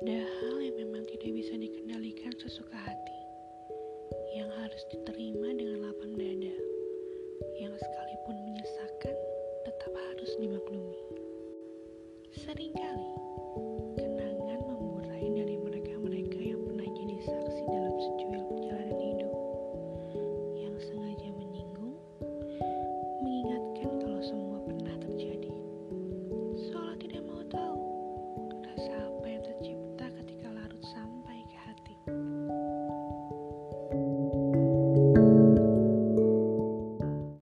Ada hal yang memang tidak bisa dikendalikan sesuka hati, yang harus diterima dengan lapang dada, yang sekalipun menyesakan tetap harus dimaklumi. Seringkali